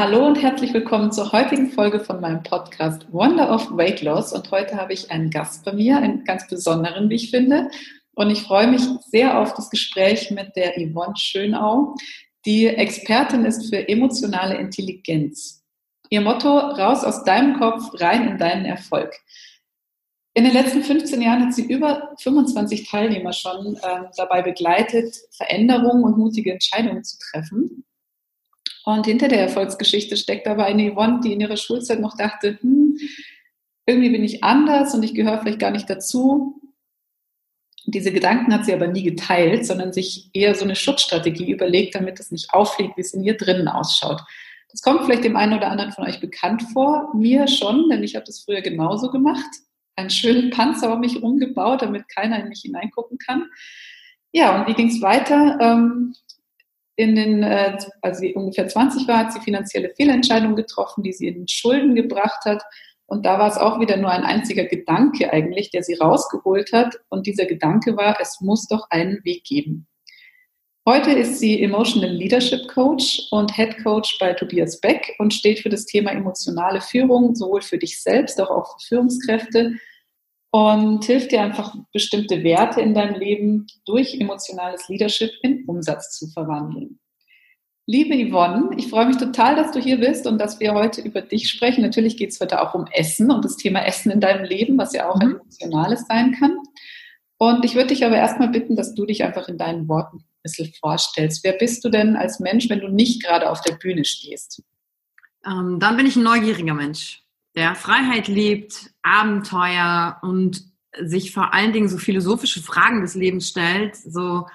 Hallo und herzlich willkommen zur heutigen Folge von meinem Podcast Wonder of Weight Loss. Und heute habe ich einen Gast bei mir, einen ganz besonderen, wie ich finde. Und ich freue mich sehr auf das Gespräch mit der Yvonne Schönau, die Expertin ist für emotionale Intelligenz. Ihr Motto, raus aus deinem Kopf, rein in deinen Erfolg. In den letzten 15 Jahren hat sie über 25 Teilnehmer schon äh, dabei begleitet, Veränderungen und mutige Entscheidungen zu treffen. Und hinter der Erfolgsgeschichte steckt aber eine Yvonne, die in ihrer Schulzeit noch dachte, hm, irgendwie bin ich anders und ich gehöre vielleicht gar nicht dazu. diese Gedanken hat sie aber nie geteilt, sondern sich eher so eine Schutzstrategie überlegt, damit es nicht auffliegt, wie es in ihr drinnen ausschaut. Das kommt vielleicht dem einen oder anderen von euch bekannt vor. Mir schon, denn ich habe das früher genauso gemacht. Einen schönen Panzer um mich rumgebaut, damit keiner in mich hineingucken kann. Ja, und wie ging es weiter? Ähm, in den, äh, als sie ungefähr 20 war, hat sie finanzielle Fehlentscheidungen getroffen, die sie in Schulden gebracht hat. Und da war es auch wieder nur ein einziger Gedanke eigentlich, der sie rausgeholt hat. Und dieser Gedanke war, es muss doch einen Weg geben. Heute ist sie Emotional Leadership Coach und Head Coach bei Tobias Beck und steht für das Thema emotionale Führung, sowohl für dich selbst, als auch für Führungskräfte und hilft dir einfach bestimmte Werte in deinem Leben durch emotionales Leadership in Umsatz zu verwandeln. Liebe Yvonne, ich freue mich total, dass du hier bist und dass wir heute über dich sprechen. Natürlich geht es heute auch um Essen und das Thema Essen in deinem Leben, was ja auch ein mhm. emotionales sein kann. Und ich würde dich aber erstmal bitten, dass du dich einfach in deinen Worten ein bisschen vorstellst. Wer bist du denn als Mensch, wenn du nicht gerade auf der Bühne stehst? Ähm, dann bin ich ein neugieriger Mensch der Freiheit liebt, Abenteuer und sich vor allen Dingen so philosophische Fragen des Lebens stellt, so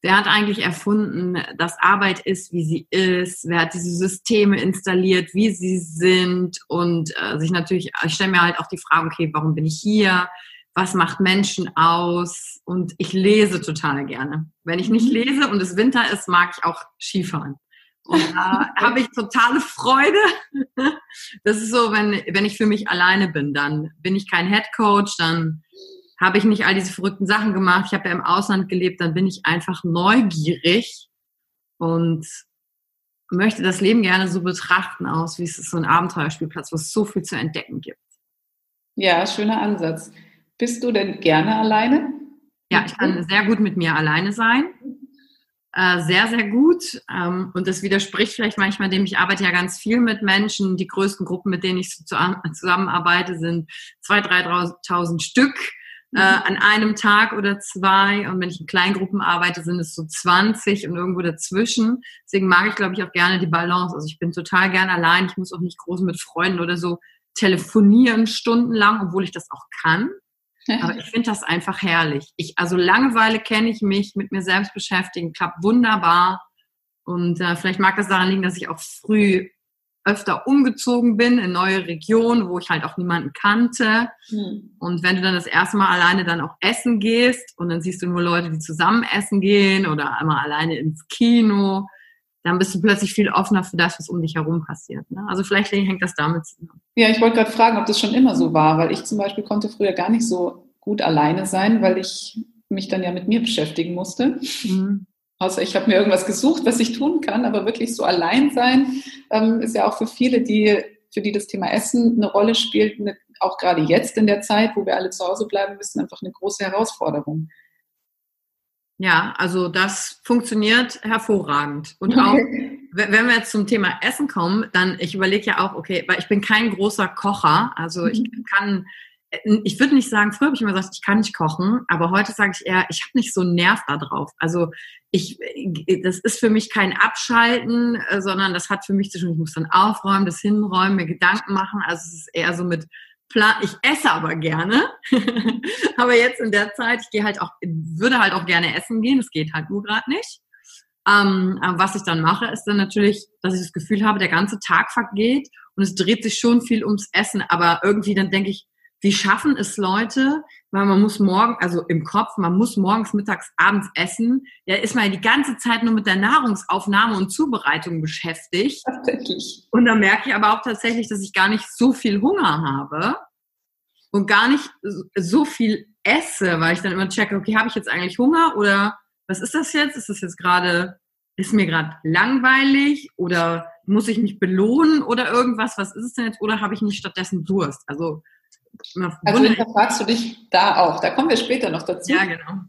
wer hat eigentlich erfunden, dass Arbeit ist, wie sie ist, wer hat diese Systeme installiert, wie sie sind und äh, sich natürlich, ich stelle mir halt auch die Frage, okay, warum bin ich hier? Was macht Menschen aus? Und ich lese total gerne. Wenn ich nicht mhm. lese und es Winter ist, mag ich auch Skifahren. Und da habe ich totale Freude. Das ist so, wenn, wenn ich für mich alleine bin, dann bin ich kein Head Coach, dann habe ich nicht all diese verrückten Sachen gemacht. Ich habe ja im Ausland gelebt, dann bin ich einfach neugierig und möchte das Leben gerne so betrachten aus, wie es ist so ein Abenteuerspielplatz, wo es so viel zu entdecken gibt. Ja, schöner Ansatz. Bist du denn gerne alleine? Ja, ich kann sehr gut mit mir alleine sein. Äh, sehr, sehr gut. Ähm, und das widerspricht vielleicht manchmal dem, ich arbeite ja ganz viel mit Menschen. Die größten Gruppen, mit denen ich zusammenarbeite, sind 2.000, 3.000 Stück äh, mhm. an einem Tag oder zwei. Und wenn ich in Kleingruppen arbeite, sind es so 20 und irgendwo dazwischen. Deswegen mag ich, glaube ich, auch gerne die Balance. Also ich bin total gern allein. Ich muss auch nicht groß mit Freunden oder so telefonieren stundenlang, obwohl ich das auch kann. Aber ich finde das einfach herrlich. Ich, also Langeweile kenne ich mich, mit mir selbst beschäftigen, klappt wunderbar. Und äh, vielleicht mag das daran liegen, dass ich auch früh öfter umgezogen bin in neue Regionen, wo ich halt auch niemanden kannte. Mhm. Und wenn du dann das erste Mal alleine dann auch essen gehst und dann siehst du nur Leute, die zusammen essen gehen oder einmal alleine ins Kino, dann bist du plötzlich viel offener für das, was um dich herum passiert. Ne? Also vielleicht hängt das damit zusammen. Ja, ich wollte gerade fragen, ob das schon immer so war, weil ich zum Beispiel konnte früher gar nicht so gut alleine sein, weil ich mich dann ja mit mir beschäftigen musste. Mhm. Außer ich habe mir irgendwas gesucht, was ich tun kann, aber wirklich so allein sein ähm, ist ja auch für viele, die für die das Thema Essen eine Rolle spielt, eine, auch gerade jetzt in der Zeit, wo wir alle zu Hause bleiben müssen, einfach eine große Herausforderung. Ja, also das funktioniert hervorragend. Und auch, wenn wir jetzt zum Thema Essen kommen, dann, ich überlege ja auch, okay, weil ich bin kein großer Kocher, also ich mhm. kann, ich würde nicht sagen, früher habe ich immer gesagt, ich kann nicht kochen, aber heute sage ich eher, ich habe nicht so einen Nerv da drauf. Also ich, das ist für mich kein Abschalten, äh, sondern das hat für mich zu tun, ich muss dann aufräumen, das hinräumen, mir Gedanken machen. Also es ist eher so mit ich esse aber gerne. aber jetzt in der Zeit, ich gehe halt auch, würde halt auch gerne essen gehen, das geht halt nur gerade nicht. Ähm, was ich dann mache, ist dann natürlich, dass ich das Gefühl habe, der ganze Tag vergeht und es dreht sich schon viel ums Essen, aber irgendwie dann denke ich, wie schaffen es Leute, weil man muss morgen, also im Kopf, man muss morgens, mittags, abends essen. Ja, ist man ja die ganze Zeit nur mit der Nahrungsaufnahme und Zubereitung beschäftigt. Tatsächlich. Und da merke ich aber auch tatsächlich, dass ich gar nicht so viel Hunger habe und gar nicht so viel esse, weil ich dann immer checke, okay, habe ich jetzt eigentlich Hunger oder was ist das jetzt? Ist das jetzt gerade, ist mir gerade langweilig oder muss ich mich belohnen oder irgendwas? Was ist es denn jetzt? Oder habe ich nicht stattdessen Durst? Also, also fragst du dich da auch. Da kommen wir später noch dazu. Ja, genau.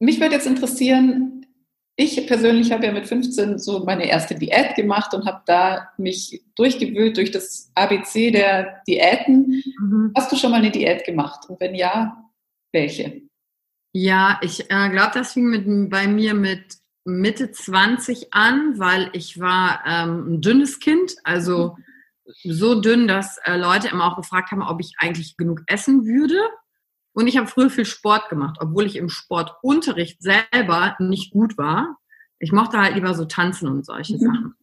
Mich würde jetzt interessieren, ich persönlich habe ja mit 15 so meine erste Diät gemacht und habe da mich durchgewühlt durch das ABC der Diäten. Mhm. Hast du schon mal eine Diät gemacht? Und wenn ja, welche? Ja, ich äh, glaube, das fing mit, bei mir mit Mitte 20 an, weil ich war ähm, ein dünnes Kind, also so dünn, dass äh, Leute immer auch gefragt haben, ob ich eigentlich genug essen würde. Und ich habe früher viel Sport gemacht, obwohl ich im Sportunterricht selber nicht gut war. Ich mochte halt lieber so tanzen und solche mhm. Sachen.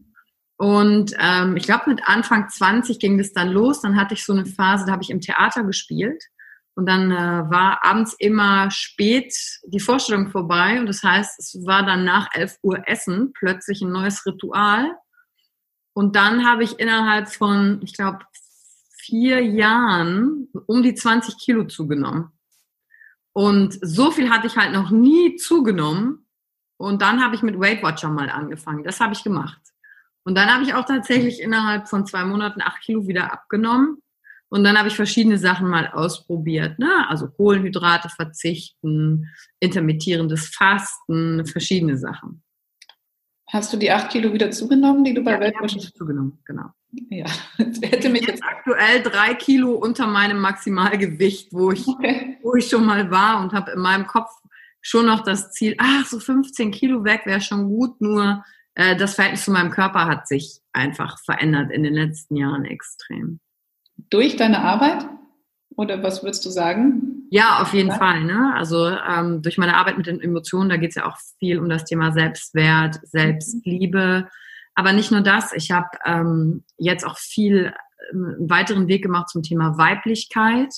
Und ähm, ich glaube, mit Anfang 20 ging das dann los. Dann hatte ich so eine Phase, da habe ich im Theater gespielt. Und dann äh, war abends immer spät die Vorstellung vorbei. Und das heißt, es war dann nach 11 Uhr Essen plötzlich ein neues Ritual. Und dann habe ich innerhalb von, ich glaube, vier Jahren um die 20 Kilo zugenommen. Und so viel hatte ich halt noch nie zugenommen. Und dann habe ich mit Weight Watcher mal angefangen. Das habe ich gemacht. Und dann habe ich auch tatsächlich innerhalb von zwei Monaten acht Kilo wieder abgenommen. Und dann habe ich verschiedene Sachen mal ausprobiert. Ne? Also Kohlenhydrate verzichten, intermittierendes Fasten, verschiedene Sachen. Hast du die acht Kilo wieder zugenommen, die du bei ja, Weight Watchers zugenommen? Genau. Ja, hätte mich jetzt, jetzt aktuell drei Kilo unter meinem Maximalgewicht, wo ich, okay. wo ich schon mal war und habe in meinem Kopf schon noch das Ziel, ach, so 15 Kilo weg wäre schon gut, nur äh, das Verhältnis zu meinem Körper hat sich einfach verändert in den letzten Jahren extrem. Durch deine Arbeit? Oder was würdest du sagen? Ja, auf jeden ja. Fall. Ne? Also ähm, durch meine Arbeit mit den Emotionen, da geht es ja auch viel um das Thema Selbstwert, Selbstliebe. Aber nicht nur das, ich habe ähm, jetzt auch viel ähm, einen weiteren Weg gemacht zum Thema Weiblichkeit.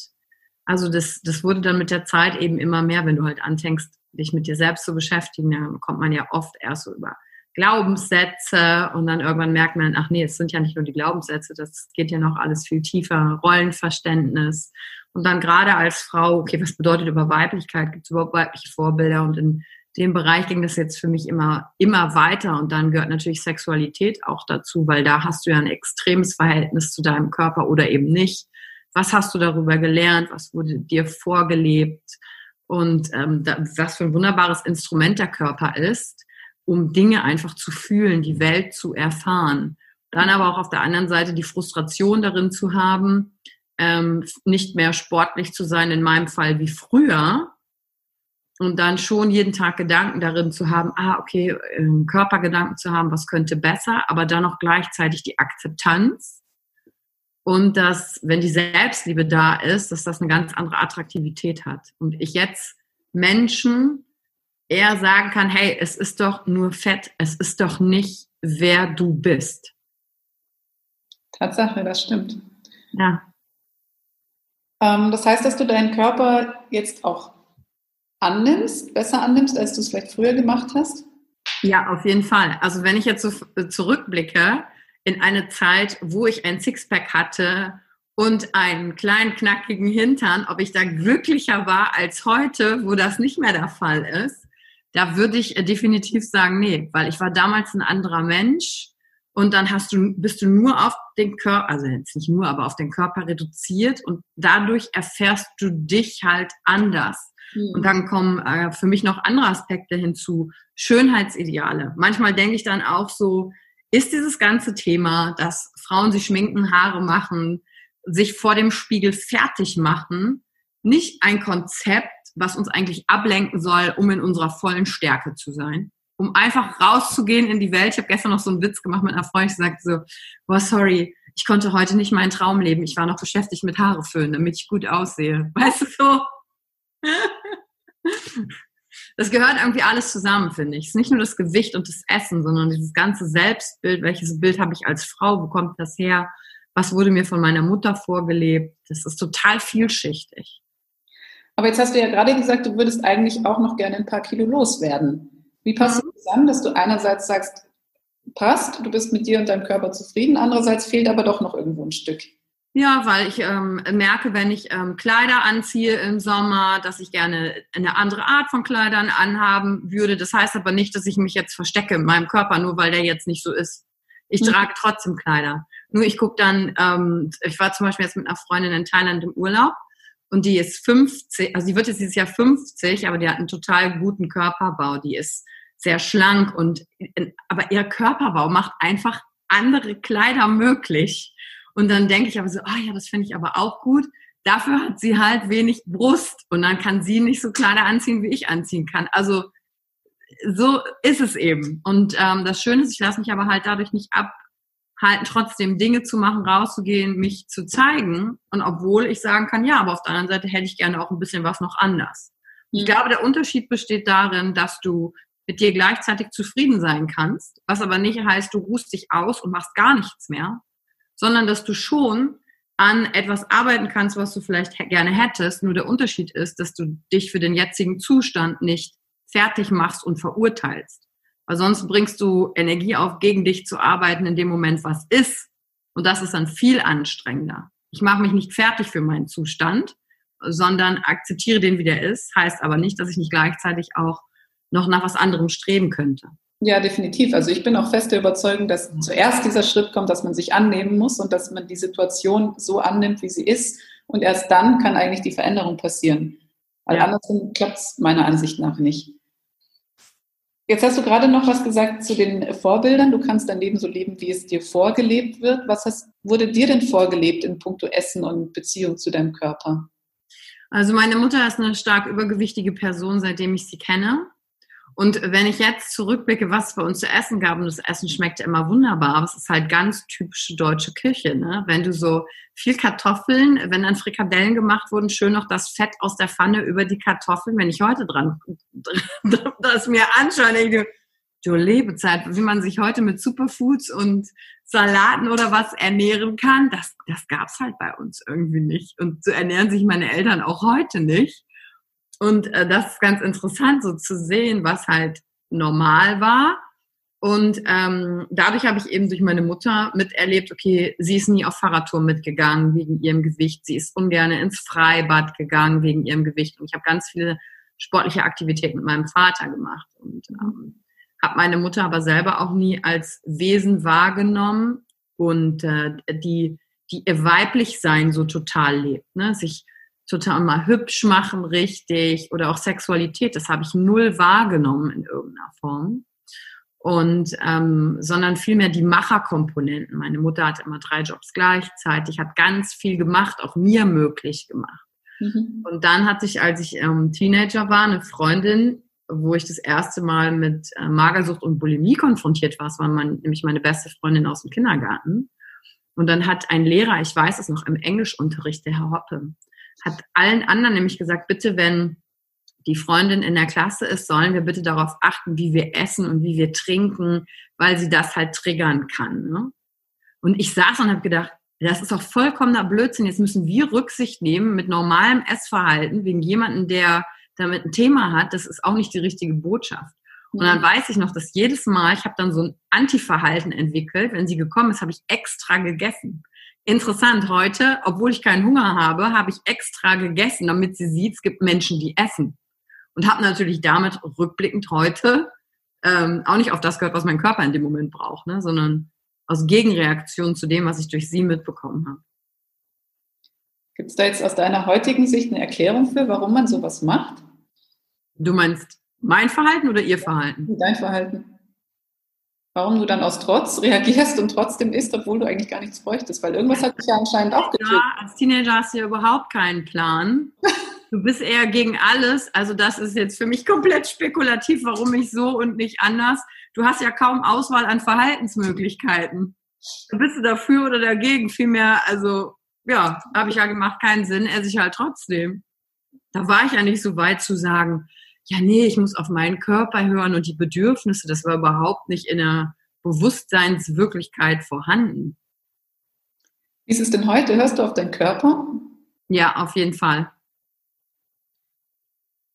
Also das, das wurde dann mit der Zeit eben immer mehr, wenn du halt anfängst, dich mit dir selbst zu beschäftigen, dann kommt man ja oft erst so über Glaubenssätze und dann irgendwann merkt man, ach nee, es sind ja nicht nur die Glaubenssätze, das geht ja noch alles viel tiefer, Rollenverständnis. Und dann gerade als Frau, okay, was bedeutet über Weiblichkeit? Gibt es überhaupt weibliche Vorbilder? Und in dem Bereich ging das jetzt für mich immer, immer weiter. Und dann gehört natürlich Sexualität auch dazu, weil da hast du ja ein extremes Verhältnis zu deinem Körper oder eben nicht. Was hast du darüber gelernt? Was wurde dir vorgelebt? Und ähm, was für ein wunderbares Instrument der Körper ist, um Dinge einfach zu fühlen, die Welt zu erfahren. Dann aber auch auf der anderen Seite die Frustration darin zu haben, ähm, nicht mehr sportlich zu sein, in meinem Fall wie früher, und dann schon jeden Tag Gedanken darin zu haben, ah, okay, ähm, Körpergedanken zu haben, was könnte besser, aber dann auch gleichzeitig die Akzeptanz und dass, wenn die Selbstliebe da ist, dass das eine ganz andere Attraktivität hat. Und ich jetzt Menschen eher sagen kann, hey, es ist doch nur Fett, es ist doch nicht, wer du bist. Tatsache, das stimmt. Ja. Ähm, das heißt, dass du deinen Körper jetzt auch annimmst, besser annimmst, als du es vielleicht früher gemacht hast? Ja, auf jeden Fall. Also wenn ich jetzt so äh, zurückblicke in eine Zeit, wo ich ein Sixpack hatte und einen kleinen knackigen Hintern, ob ich da glücklicher war als heute, wo das nicht mehr der Fall ist, da würde ich äh, definitiv sagen, nee, weil ich war damals ein anderer Mensch und dann hast du, bist du nur auf den Körper, also jetzt nicht nur, aber auf den Körper reduziert und dadurch erfährst du dich halt anders. Mhm. Und dann kommen äh, für mich noch andere Aspekte hinzu. Schönheitsideale. Manchmal denke ich dann auch so, ist dieses ganze Thema, dass Frauen sich schminken, Haare machen, sich vor dem Spiegel fertig machen, nicht ein Konzept, was uns eigentlich ablenken soll, um in unserer vollen Stärke zu sein? Um einfach rauszugehen in die Welt. Ich habe gestern noch so einen Witz gemacht mit einer Freundin, ich sagte so, boah, sorry, ich konnte heute nicht meinen Traum leben. Ich war noch beschäftigt mit Haare föhnen, damit ich gut aussehe. Weißt du so? Das gehört irgendwie alles zusammen, finde ich. Es ist nicht nur das Gewicht und das Essen, sondern dieses ganze Selbstbild. Welches Bild habe ich als Frau? Wo kommt das her? Was wurde mir von meiner Mutter vorgelebt? Das ist total vielschichtig. Aber jetzt hast du ja gerade gesagt, du würdest eigentlich auch noch gerne ein paar Kilo loswerden. Wie passt mhm. das zusammen, dass du einerseits sagst, passt, du bist mit dir und deinem Körper zufrieden, andererseits fehlt aber doch noch irgendwo ein Stück? Ja, weil ich ähm, merke, wenn ich ähm, Kleider anziehe im Sommer, dass ich gerne eine andere Art von Kleidern anhaben würde. Das heißt aber nicht, dass ich mich jetzt verstecke in meinem Körper, nur weil der jetzt nicht so ist, Ich mhm. trage trotzdem Kleider. Nur ich gucke dann, ähm, ich war zum Beispiel jetzt mit einer Freundin in Thailand im Urlaub und die ist 50, also die wird jetzt dieses Jahr 50, aber die hat einen total guten Körperbau. Die ist sehr schlank und aber ihr Körperbau macht einfach andere Kleider möglich. Und dann denke ich aber so, ah oh ja, das finde ich aber auch gut. Dafür hat sie halt wenig Brust und dann kann sie nicht so Kleider anziehen, wie ich anziehen kann. Also so ist es eben. Und ähm, das Schöne ist, ich lasse mich aber halt dadurch nicht abhalten, trotzdem Dinge zu machen, rauszugehen, mich zu zeigen. Und obwohl ich sagen kann, ja, aber auf der anderen Seite hätte ich gerne auch ein bisschen was noch anders. Ich mhm. glaube, der Unterschied besteht darin, dass du mit dir gleichzeitig zufrieden sein kannst, was aber nicht heißt, du ruhst dich aus und machst gar nichts mehr, sondern dass du schon an etwas arbeiten kannst, was du vielleicht gerne hättest. Nur der Unterschied ist, dass du dich für den jetzigen Zustand nicht fertig machst und verurteilst. Weil sonst bringst du Energie auf, gegen dich zu arbeiten in dem Moment, was ist. Und das ist dann viel anstrengender. Ich mache mich nicht fertig für meinen Zustand, sondern akzeptiere den, wie der ist. Heißt aber nicht, dass ich nicht gleichzeitig auch noch nach was anderem streben könnte. Ja, definitiv. Also ich bin auch fest der Überzeugung, dass zuerst dieser Schritt kommt, dass man sich annehmen muss und dass man die Situation so annimmt, wie sie ist. Und erst dann kann eigentlich die Veränderung passieren. Weil ja. andersrum klappt es meiner Ansicht nach nicht. Jetzt hast du gerade noch was gesagt zu den Vorbildern. Du kannst dein Leben so leben, wie es dir vorgelebt wird. Was hast, wurde dir denn vorgelebt in puncto Essen und Beziehung zu deinem Körper? Also meine Mutter ist eine stark übergewichtige Person, seitdem ich sie kenne. Und wenn ich jetzt zurückblicke, was es bei uns zu essen gab, und das Essen schmeckte immer wunderbar, aber es ist halt ganz typische deutsche Küche, ne? Wenn du so viel Kartoffeln, wenn dann Frikadellen gemacht wurden, schön noch das Fett aus der Pfanne über die Kartoffeln, wenn ich heute dran das mir anschaue, denke ich, du Lebezeit, wie man sich heute mit Superfoods und Salaten oder was ernähren kann, das, das gab's halt bei uns irgendwie nicht. Und so ernähren sich meine Eltern auch heute nicht. Und äh, das ist ganz interessant, so zu sehen, was halt normal war. Und ähm, dadurch habe ich eben durch meine Mutter miterlebt, okay, sie ist nie auf Fahrradtour mitgegangen wegen ihrem Gewicht. Sie ist ungern ins Freibad gegangen wegen ihrem Gewicht. Und ich habe ganz viele sportliche Aktivitäten mit meinem Vater gemacht. Und ähm, habe meine Mutter aber selber auch nie als Wesen wahrgenommen und äh, die, die ihr weiblich sein so total lebt. Ne? Sich total mal hübsch machen richtig oder auch Sexualität, das habe ich null wahrgenommen in irgendeiner Form. Und ähm, sondern vielmehr die Macherkomponenten. Meine Mutter hatte immer drei Jobs gleichzeitig, hat ganz viel gemacht, auch mir möglich gemacht. Mhm. Und dann hatte ich, als ich ähm, Teenager war, eine Freundin, wo ich das erste Mal mit äh, Magersucht und Bulimie konfrontiert war. Das war mein, nämlich meine beste Freundin aus dem Kindergarten. Und dann hat ein Lehrer, ich weiß es noch, im Englischunterricht, der Herr Hoppe, hat allen anderen nämlich gesagt, bitte, wenn die Freundin in der Klasse ist, sollen wir bitte darauf achten, wie wir essen und wie wir trinken, weil sie das halt triggern kann. Ne? Und ich saß und habe gedacht, das ist doch vollkommener Blödsinn. Jetzt müssen wir Rücksicht nehmen mit normalem Essverhalten wegen jemandem, der damit ein Thema hat. Das ist auch nicht die richtige Botschaft. Und dann mhm. weiß ich noch, dass jedes Mal, ich habe dann so ein Antiverhalten entwickelt. Wenn sie gekommen ist, habe ich extra gegessen. Interessant, heute, obwohl ich keinen Hunger habe, habe ich extra gegessen, damit sie sieht, es gibt Menschen, die essen. Und habe natürlich damit rückblickend heute ähm, auch nicht auf das gehört, was mein Körper in dem Moment braucht, ne, sondern aus Gegenreaktion zu dem, was ich durch sie mitbekommen habe. Gibt es da jetzt aus deiner heutigen Sicht eine Erklärung für, warum man sowas macht? Du meinst mein Verhalten oder ihr Verhalten? Dein Verhalten warum du dann aus Trotz reagierst und trotzdem isst, obwohl du eigentlich gar nichts bräuchtest, weil irgendwas hat dich ja anscheinend auch getötet. Ja, als Teenager hast du ja überhaupt keinen Plan. Du bist eher gegen alles. Also das ist jetzt für mich komplett spekulativ, warum ich so und nicht anders. Du hast ja kaum Auswahl an Verhaltensmöglichkeiten. Bist du dafür oder dagegen? Vielmehr, also ja, habe ich ja gemacht, keinen Sinn, esse ich halt trotzdem. Da war ich ja nicht so weit zu sagen, ja, nee, ich muss auf meinen Körper hören und die Bedürfnisse, das war überhaupt nicht in der Bewusstseinswirklichkeit vorhanden. Wie ist es denn heute? Hörst du auf deinen Körper? Ja, auf jeden Fall.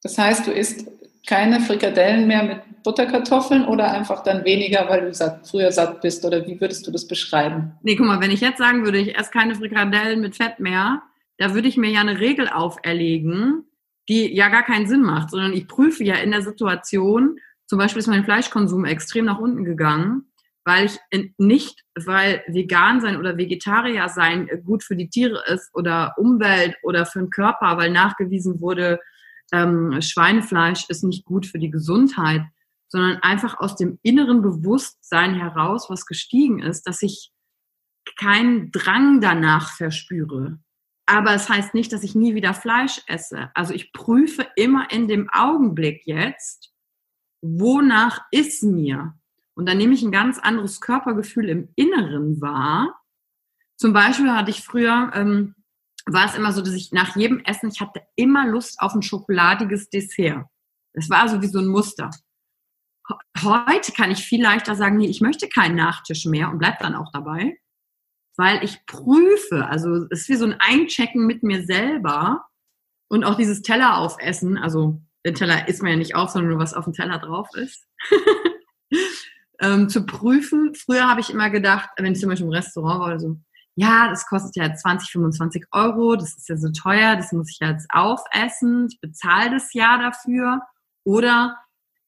Das heißt, du isst keine Frikadellen mehr mit Butterkartoffeln oder einfach dann weniger, weil du satt, früher satt bist? Oder wie würdest du das beschreiben? Nee, guck mal, wenn ich jetzt sagen würde, ich esse keine Frikadellen mit Fett mehr, da würde ich mir ja eine Regel auferlegen, die ja gar keinen Sinn macht, sondern ich prüfe ja in der Situation, zum Beispiel ist mein Fleischkonsum extrem nach unten gegangen. weil ich nicht, weil vegan sein oder Vegetarier sein gut für die Tiere ist oder Umwelt oder für den Körper, weil nachgewiesen wurde, ähm, Schweinefleisch ist nicht gut für die Gesundheit, sondern einfach aus dem inneren Bewusstsein heraus, was gestiegen ist, dass ich keinen Drang danach verspüre. Aber es heißt nicht, dass ich nie wieder Fleisch esse. Also ich prüfe immer in dem Augenblick jetzt, wonach ist mir? Und dann nehme ich ein ganz anderes Körpergefühl im Inneren wahr. Zum Beispiel hatte ich früher, ähm, war es immer so, dass ich nach jedem Essen, ich hatte immer Lust auf ein schokoladiges Dessert. Das war so wie so ein Muster. Heute kann ich viel leichter sagen, nee, ich möchte keinen Nachtisch mehr und bleib dann auch dabei, weil ich prüfe, also es ist wie so ein Einchecken mit mir selber und auch dieses Teller aufessen, also der Teller isst mir ja nicht auf, sondern nur was auf dem Teller drauf ist. ähm, zu prüfen. Früher habe ich immer gedacht, wenn ich zum Beispiel im Restaurant war oder so, ja, das kostet ja 20, 25 Euro, das ist ja so teuer, das muss ich ja jetzt aufessen, ich bezahle das ja dafür. Oder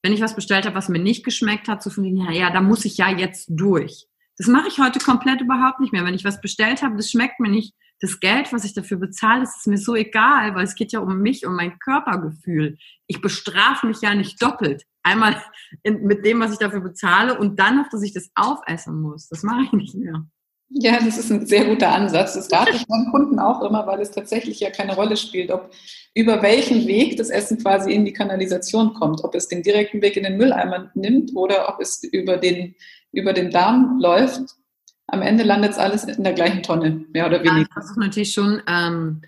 wenn ich was bestellt habe, was mir nicht geschmeckt hat, so von ja, ja, da muss ich ja jetzt durch. Das mache ich heute komplett überhaupt nicht mehr. Wenn ich was bestellt habe, das schmeckt mir nicht, das Geld, was ich dafür bezahle, ist mir so egal, weil es geht ja um mich, um mein Körpergefühl. Ich bestrafe mich ja nicht doppelt. Einmal in, mit dem, was ich dafür bezahle und dann noch, dass ich das aufessen muss. Das mache ich nicht mehr. Ja, das ist ein sehr guter Ansatz. Das rate ich meinen Kunden auch immer, weil es tatsächlich ja keine Rolle spielt, ob über welchen Weg das Essen quasi in die Kanalisation kommt, ob es den direkten Weg in den Mülleimer nimmt oder ob es über den, über den Darm läuft. Am Ende landet es alles in der gleichen Tonne, mehr oder weniger. Ja, ich versuche natürlich schon ähm,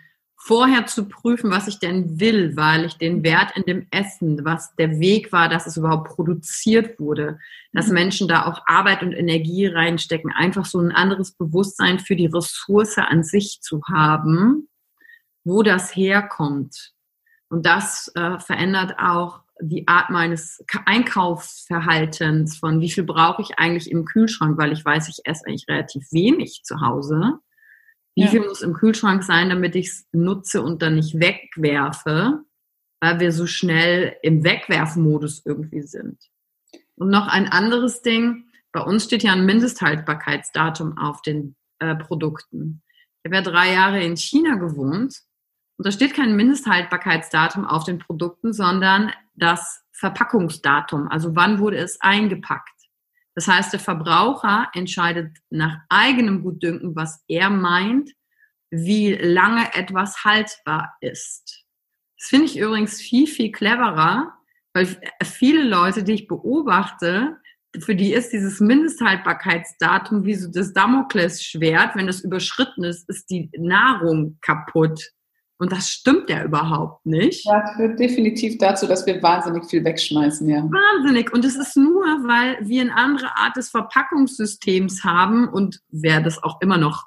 vorher zu prüfen, was ich denn will, weil ich den Wert in dem Essen, was der Weg war, dass es überhaupt produziert wurde, dass mhm. Menschen da auch Arbeit und Energie reinstecken, einfach so ein anderes Bewusstsein für die Ressource an sich zu haben, wo das herkommt. Und das äh, verändert auch die Art meines Einkaufsverhaltens, von wie viel brauche ich eigentlich im Kühlschrank, weil ich weiß, ich esse eigentlich relativ wenig zu Hause. Wie ja. viel muss im Kühlschrank sein, damit ich es nutze und dann nicht wegwerfe, weil wir so schnell im Wegwerfmodus irgendwie sind. Und noch ein anderes Ding, bei uns steht ja ein Mindesthaltbarkeitsdatum auf den äh, Produkten. Ich habe ja drei Jahre in China gewohnt und da steht kein Mindesthaltbarkeitsdatum auf den Produkten, sondern das Verpackungsdatum, also wann wurde es eingepackt. Das heißt, der Verbraucher entscheidet nach eigenem Gutdünken, was er meint, wie lange etwas haltbar ist. Das finde ich übrigens viel, viel cleverer, weil viele Leute, die ich beobachte, für die ist dieses Mindesthaltbarkeitsdatum wie so das Damoklesschwert. Wenn das überschritten ist, ist die Nahrung kaputt. Und das stimmt ja überhaupt nicht. Ja, das führt definitiv dazu, dass wir wahnsinnig viel wegschmeißen, ja. Wahnsinnig. Und es ist nur, weil wir eine andere Art des Verpackungssystems haben und wer das auch immer noch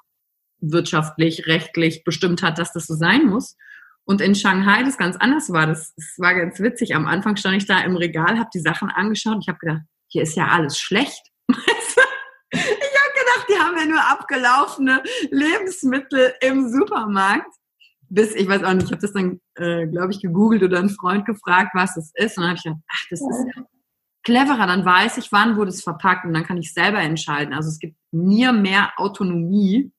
wirtschaftlich, rechtlich bestimmt hat, dass das so sein muss. Und in Shanghai das ganz anders war. Das, das war ganz witzig. Am Anfang stand ich da im Regal, habe die Sachen angeschaut und ich habe gedacht, hier ist ja alles schlecht. ich habe gedacht, die haben ja nur abgelaufene Lebensmittel im Supermarkt bis, ich weiß auch nicht, ich habe das dann, äh, glaube ich, gegoogelt oder einen Freund gefragt, was das ist. Und dann habe ich gedacht, ach, das ist ja cleverer, dann weiß ich, wann wurde es verpackt und dann kann ich selber entscheiden. Also es gibt mir mehr Autonomie,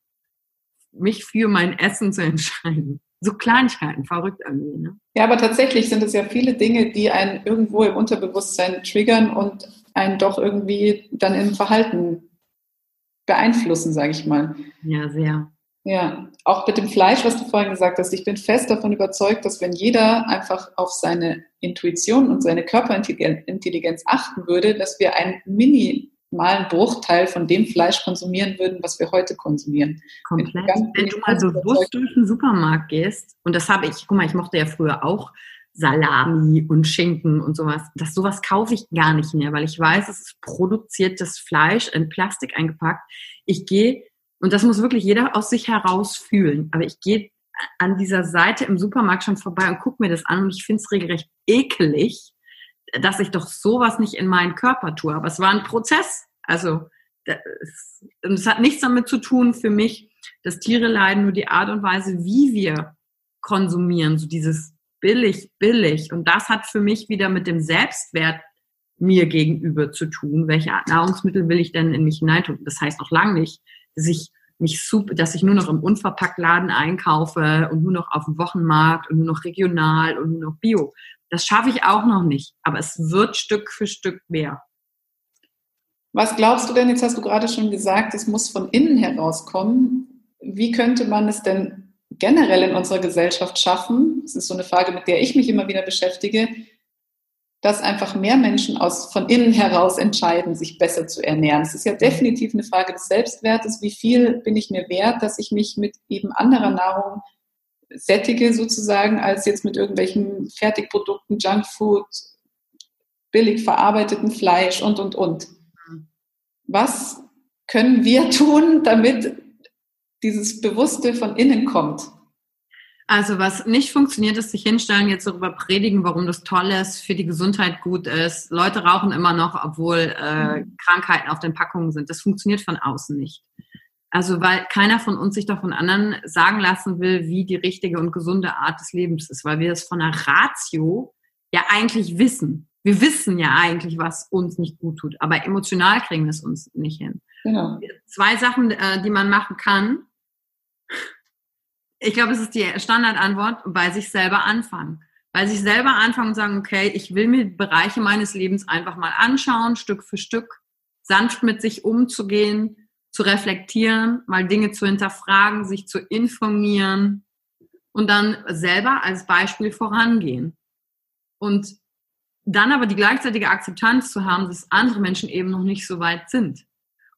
mich für mein Essen zu entscheiden. So Kleinigkeiten, verrückt irgendwie. Ne? Ja, aber tatsächlich sind es ja viele Dinge, die einen irgendwo im Unterbewusstsein triggern und einen doch irgendwie dann im Verhalten beeinflussen, sage ich mal. Ja, sehr. Ja, auch mit dem Fleisch, was du vorhin gesagt hast. Ich bin fest davon überzeugt, dass wenn jeder einfach auf seine Intuition und seine Körperintelligenz achten würde, dass wir einen minimalen Bruchteil von dem Fleisch konsumieren würden, was wir heute konsumieren. Komplett. Wenn du mal so bewusst durch den Supermarkt gehst, und das habe ich, guck mal, ich mochte ja früher auch Salami und Schinken und sowas. Das sowas kaufe ich gar nicht mehr, weil ich weiß, es ist produziertes Fleisch in Plastik eingepackt. Ich gehe und das muss wirklich jeder aus sich heraus fühlen. Aber ich gehe an dieser Seite im Supermarkt schon vorbei und gucke mir das an und ich finde es regelrecht ekelig, dass ich doch sowas nicht in meinen Körper tue. Aber es war ein Prozess. Also es hat nichts damit zu tun für mich, dass Tiere leiden, nur die Art und Weise, wie wir konsumieren, so dieses billig, billig. Und das hat für mich wieder mit dem Selbstwert mir gegenüber zu tun? Welche Art Nahrungsmittel will ich denn in mich hineintun? Das heißt noch lange nicht, dass ich mich super, dass ich nur noch im Unverpacktladen einkaufe und nur noch auf dem Wochenmarkt und nur noch regional und nur noch Bio. Das schaffe ich auch noch nicht, aber es wird Stück für Stück mehr. Was glaubst du denn, jetzt hast du gerade schon gesagt, es muss von innen herauskommen. Wie könnte man es denn generell in unserer Gesellschaft schaffen? Das ist so eine Frage, mit der ich mich immer wieder beschäftige, dass einfach mehr Menschen aus, von innen heraus entscheiden, sich besser zu ernähren. Es ist ja definitiv eine Frage des Selbstwertes. Wie viel bin ich mir wert, dass ich mich mit eben anderer Nahrung sättige sozusagen, als jetzt mit irgendwelchen Fertigprodukten, Junkfood, billig verarbeiteten Fleisch und, und, und. Was können wir tun, damit dieses Bewusste von innen kommt? Also was nicht funktioniert, ist sich hinstellen, jetzt darüber predigen, warum das toll ist, für die Gesundheit gut ist. Leute rauchen immer noch, obwohl äh, Krankheiten auf den Packungen sind. Das funktioniert von außen nicht. Also weil keiner von uns sich doch von anderen sagen lassen will, wie die richtige und gesunde Art des Lebens ist, weil wir es von der Ratio ja eigentlich wissen. Wir wissen ja eigentlich, was uns nicht gut tut, aber emotional kriegen wir es uns nicht hin. Genau. Zwei Sachen, äh, die man machen kann, ich glaube, es ist die Standardantwort, bei sich selber anfangen. Bei sich selber anfangen und sagen, okay, ich will mir Bereiche meines Lebens einfach mal anschauen, Stück für Stück, sanft mit sich umzugehen, zu reflektieren, mal Dinge zu hinterfragen, sich zu informieren und dann selber als Beispiel vorangehen. Und dann aber die gleichzeitige Akzeptanz zu haben, dass andere Menschen eben noch nicht so weit sind.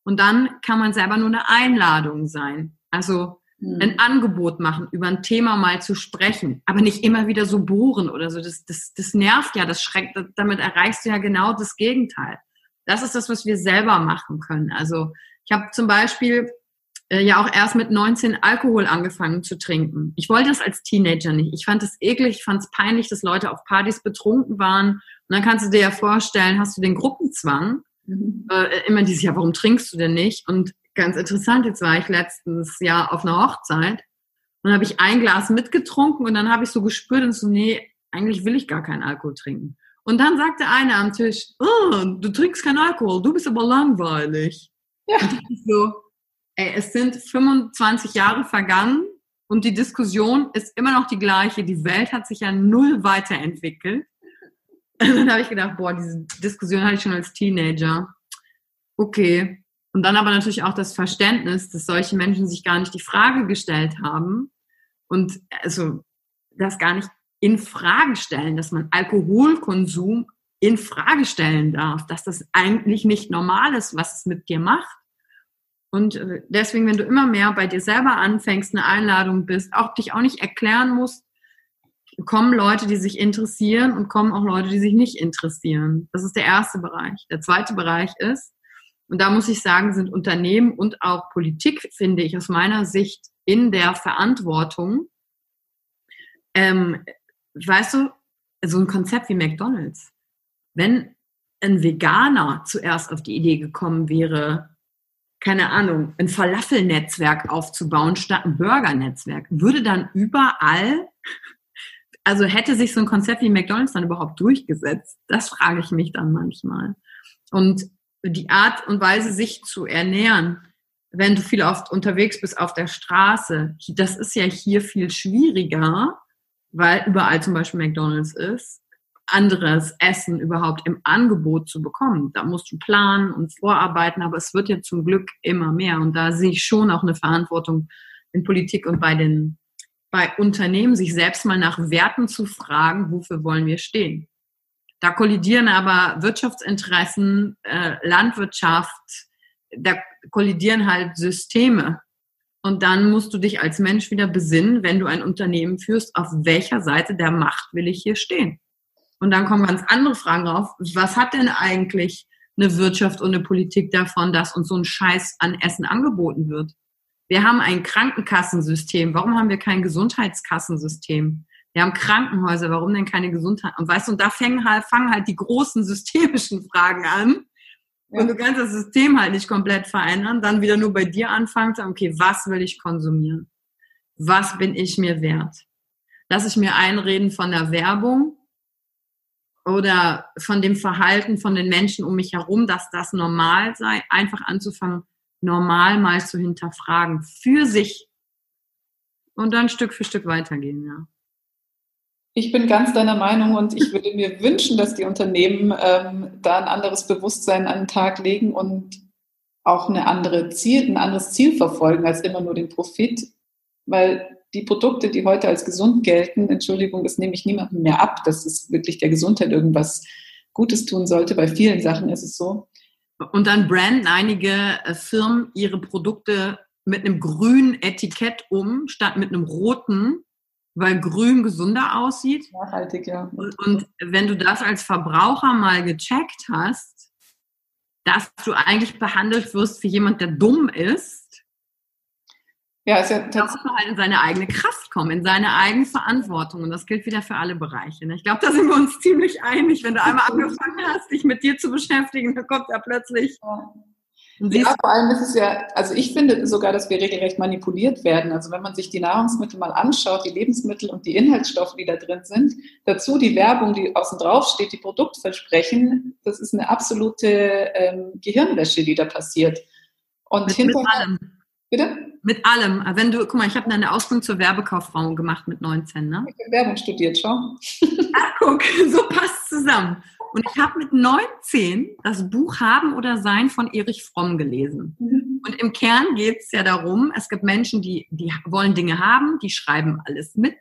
Und dann kann man selber nur eine Einladung sein. Also ein hm. Angebot machen, über ein Thema mal zu sprechen, aber nicht immer wieder so bohren oder so. Das, das, das nervt ja, das schreckt, damit erreichst du ja genau das Gegenteil. Das ist das, was wir selber machen können. Also ich habe zum Beispiel äh, ja auch erst mit 19 Alkohol angefangen zu trinken. Ich wollte das als Teenager nicht. Ich fand es eklig, ich fand es peinlich, dass Leute auf Partys betrunken waren. Und dann kannst du dir ja vorstellen, hast du den Gruppenzwang. Mhm. Äh, immer dieses, ja, warum trinkst du denn nicht? Und ganz interessant. Jetzt war ich letztes Jahr auf einer Hochzeit und habe ich ein Glas mitgetrunken und dann habe ich so gespürt und so, nee, eigentlich will ich gar keinen Alkohol trinken. Und dann sagte einer am Tisch, oh, du trinkst keinen Alkohol, du bist aber langweilig. Ja. Und ich so, ey, es sind 25 Jahre vergangen und die Diskussion ist immer noch die gleiche. Die Welt hat sich ja null weiterentwickelt. Und dann habe ich gedacht, boah, diese Diskussion hatte ich schon als Teenager. Okay, und dann aber natürlich auch das Verständnis, dass solche Menschen sich gar nicht die Frage gestellt haben und also das gar nicht in Frage stellen, dass man Alkoholkonsum in Frage stellen darf, dass das eigentlich nicht normal ist, was es mit dir macht. Und äh, deswegen, wenn du immer mehr bei dir selber anfängst, eine Einladung bist, auch dich auch nicht erklären musst, kommen Leute, die sich interessieren und kommen auch Leute, die sich nicht interessieren. Das ist der erste Bereich. Der zweite Bereich ist, und da muss ich sagen, sind Unternehmen und auch Politik, finde ich aus meiner Sicht, in der Verantwortung. Ähm, weißt du, so ein Konzept wie McDonald's. Wenn ein Veganer zuerst auf die Idee gekommen wäre, keine Ahnung, ein Falafel-Netzwerk aufzubauen statt ein Burger-Netzwerk, würde dann überall, also hätte sich so ein Konzept wie McDonald's dann überhaupt durchgesetzt? Das frage ich mich dann manchmal. Und die Art und Weise, sich zu ernähren, wenn du viel oft unterwegs bist auf der Straße, das ist ja hier viel schwieriger, weil überall zum Beispiel McDonalds ist, anderes Essen überhaupt im Angebot zu bekommen. Da musst du planen und vorarbeiten, aber es wird ja zum Glück immer mehr. Und da sehe ich schon auch eine Verantwortung in Politik und bei den bei Unternehmen, sich selbst mal nach Werten zu fragen, wofür wollen wir stehen. Da kollidieren aber Wirtschaftsinteressen, äh, Landwirtschaft, da kollidieren halt Systeme. Und dann musst du dich als Mensch wieder besinnen, wenn du ein Unternehmen führst, auf welcher Seite der Macht will ich hier stehen. Und dann kommen ganz andere Fragen drauf. Was hat denn eigentlich eine Wirtschaft und eine Politik davon, dass uns so ein Scheiß an Essen angeboten wird? Wir haben ein Krankenkassensystem. Warum haben wir kein Gesundheitskassensystem? Wir haben Krankenhäuser, warum denn keine Gesundheit? Und weißt du, und da fangen halt, fangen halt die großen systemischen Fragen an. Ja. Und du kannst das System halt nicht komplett verändern, dann wieder nur bei dir anfangen, sagen, okay, was will ich konsumieren? Was bin ich mir wert? Lass ich mir einreden von der Werbung oder von dem Verhalten von den Menschen um mich herum, dass das normal sei, einfach anzufangen, normal mal zu hinterfragen für sich und dann Stück für Stück weitergehen, ja. Ich bin ganz deiner Meinung und ich würde mir wünschen, dass die Unternehmen ähm, da ein anderes Bewusstsein an den Tag legen und auch eine andere Ziel, ein anderes Ziel verfolgen als immer nur den Profit, weil die Produkte, die heute als gesund gelten, Entschuldigung, das nehme ich niemandem mehr ab, dass es wirklich der Gesundheit irgendwas Gutes tun sollte. Bei vielen Sachen ist es so. Und dann branden einige äh, Firmen ihre Produkte mit einem grünen Etikett um, statt mit einem roten, weil grün gesunder aussieht. Nachhaltig, ja. Und, und wenn du das als Verbraucher mal gecheckt hast, dass du eigentlich behandelt wirst wie jemand, der dumm ist, ja, ist ja da muss man halt in seine eigene Kraft kommen, in seine eigene Verantwortung. Und das gilt wieder für alle Bereiche. Ne? Ich glaube, da sind wir uns ziemlich einig. Wenn du einmal angefangen hast, dich mit dir zu beschäftigen, dann kommt da plötzlich. Ja, vor allem ist es ja, also ich finde sogar, dass wir regelrecht manipuliert werden. Also wenn man sich die Nahrungsmittel mal anschaut, die Lebensmittel und die Inhaltsstoffe, die da drin sind, dazu die Werbung, die außen drauf steht, die Produktversprechen, das ist eine absolute ähm, Gehirnwäsche, die da passiert. Und mit, hinter mit allem. Bitte? Mit allem. Wenn du, guck mal, ich habe eine Ausbildung zur Werbekauffrau gemacht mit 19, ne? Ich habe Werbung studiert, schau. Ach, guck, so passt zusammen. Und ich habe mit 19 das Buch Haben oder Sein von Erich Fromm gelesen. Mhm. Und im Kern geht es ja darum, es gibt Menschen, die, die wollen Dinge haben, die schreiben alles mit.